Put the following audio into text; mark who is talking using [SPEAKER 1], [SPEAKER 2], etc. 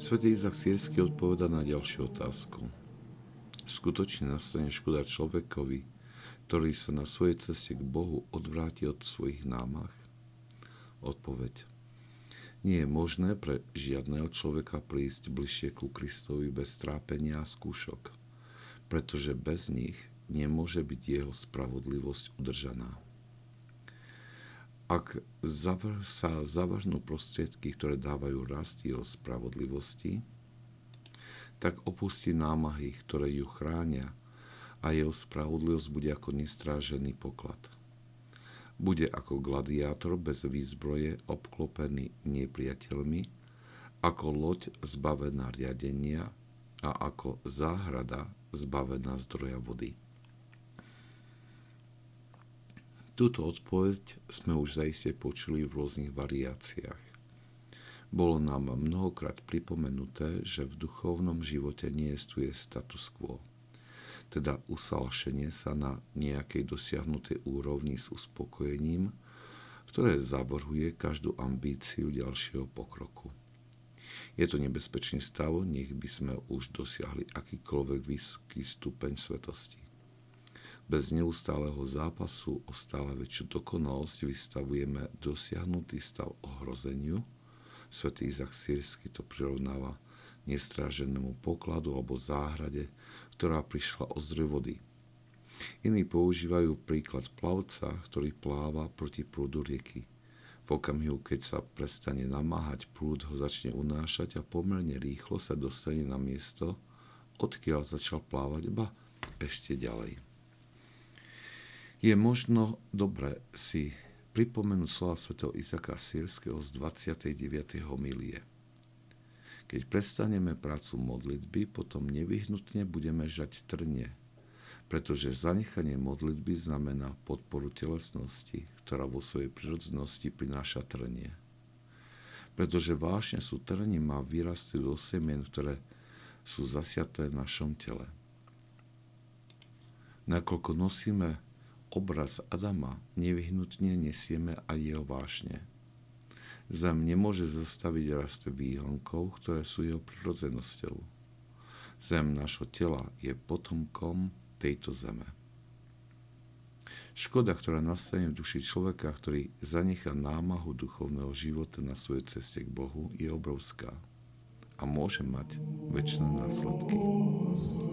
[SPEAKER 1] Svetý Izak Sírsky odpoveda na ďalšiu otázku. Skutočne nastane škoda človekovi, ktorý sa na svojej ceste k Bohu odvráti od svojich námach? Odpoveď. Nie je možné pre žiadneho človeka prísť bližšie ku Kristovi bez trápenia a skúšok, pretože bez nich nemôže byť jeho spravodlivosť udržaná. Ak zavr- sa zavrhnú prostriedky, ktoré dávajú rast jeho spravodlivosti, tak opustí námahy, ktoré ju chránia a jeho spravodlivosť bude ako nestrážený poklad – bude ako gladiátor bez výzbroje obklopený nepriateľmi, ako loď zbavená riadenia a ako záhrada zbavená zdroja vody. Túto odpoveď sme už zaiste počuli v rôznych variáciách. Bolo nám mnohokrát pripomenuté, že v duchovnom živote nie je status quo – teda usalšenie sa na nejakej dosiahnutej úrovni s uspokojením, ktoré zavrhuje každú ambíciu ďalšieho pokroku. Je to nebezpečný stav, nech by sme už dosiahli akýkoľvek vysoký stupeň svetosti. Bez neustáleho zápasu o stále väčšiu dokonalosť vystavujeme dosiahnutý stav ohrozeniu. Svetý Izak Sírsky to prirovnáva nestráženému pokladu alebo záhrade, ktorá prišla o zdroj vody. Iní používajú príklad plavca, ktorý pláva proti prúdu rieky. V okamihu, keď sa prestane namáhať, prúd ho začne unášať a pomerne rýchlo sa dostane na miesto, odkiaľ začal plávať, ba ešte ďalej. Je možno dobre si pripomenúť slova svätého Izaka Sírskeho z 29. homilie. Keď prestaneme prácu modlitby, potom nevyhnutne budeme žať trne, pretože zanechanie modlitby znamená podporu telesnosti, ktorá vo svojej prirodzenosti prináša trnie. Pretože vášne sú trni má vyrastú do semien, ktoré sú zasiaté v našom tele. Nakoľko nosíme obraz Adama, nevyhnutne nesieme aj jeho vášne. Zem nemôže zastaviť rast výhonkov, ktoré sú jeho prirodzenosťou. Zem našho tela je potomkom tejto zeme. Škoda, ktorá nastane v duši človeka, ktorý zanechá námahu duchovného života na svojej ceste k Bohu, je obrovská a môže mať väčšie následky.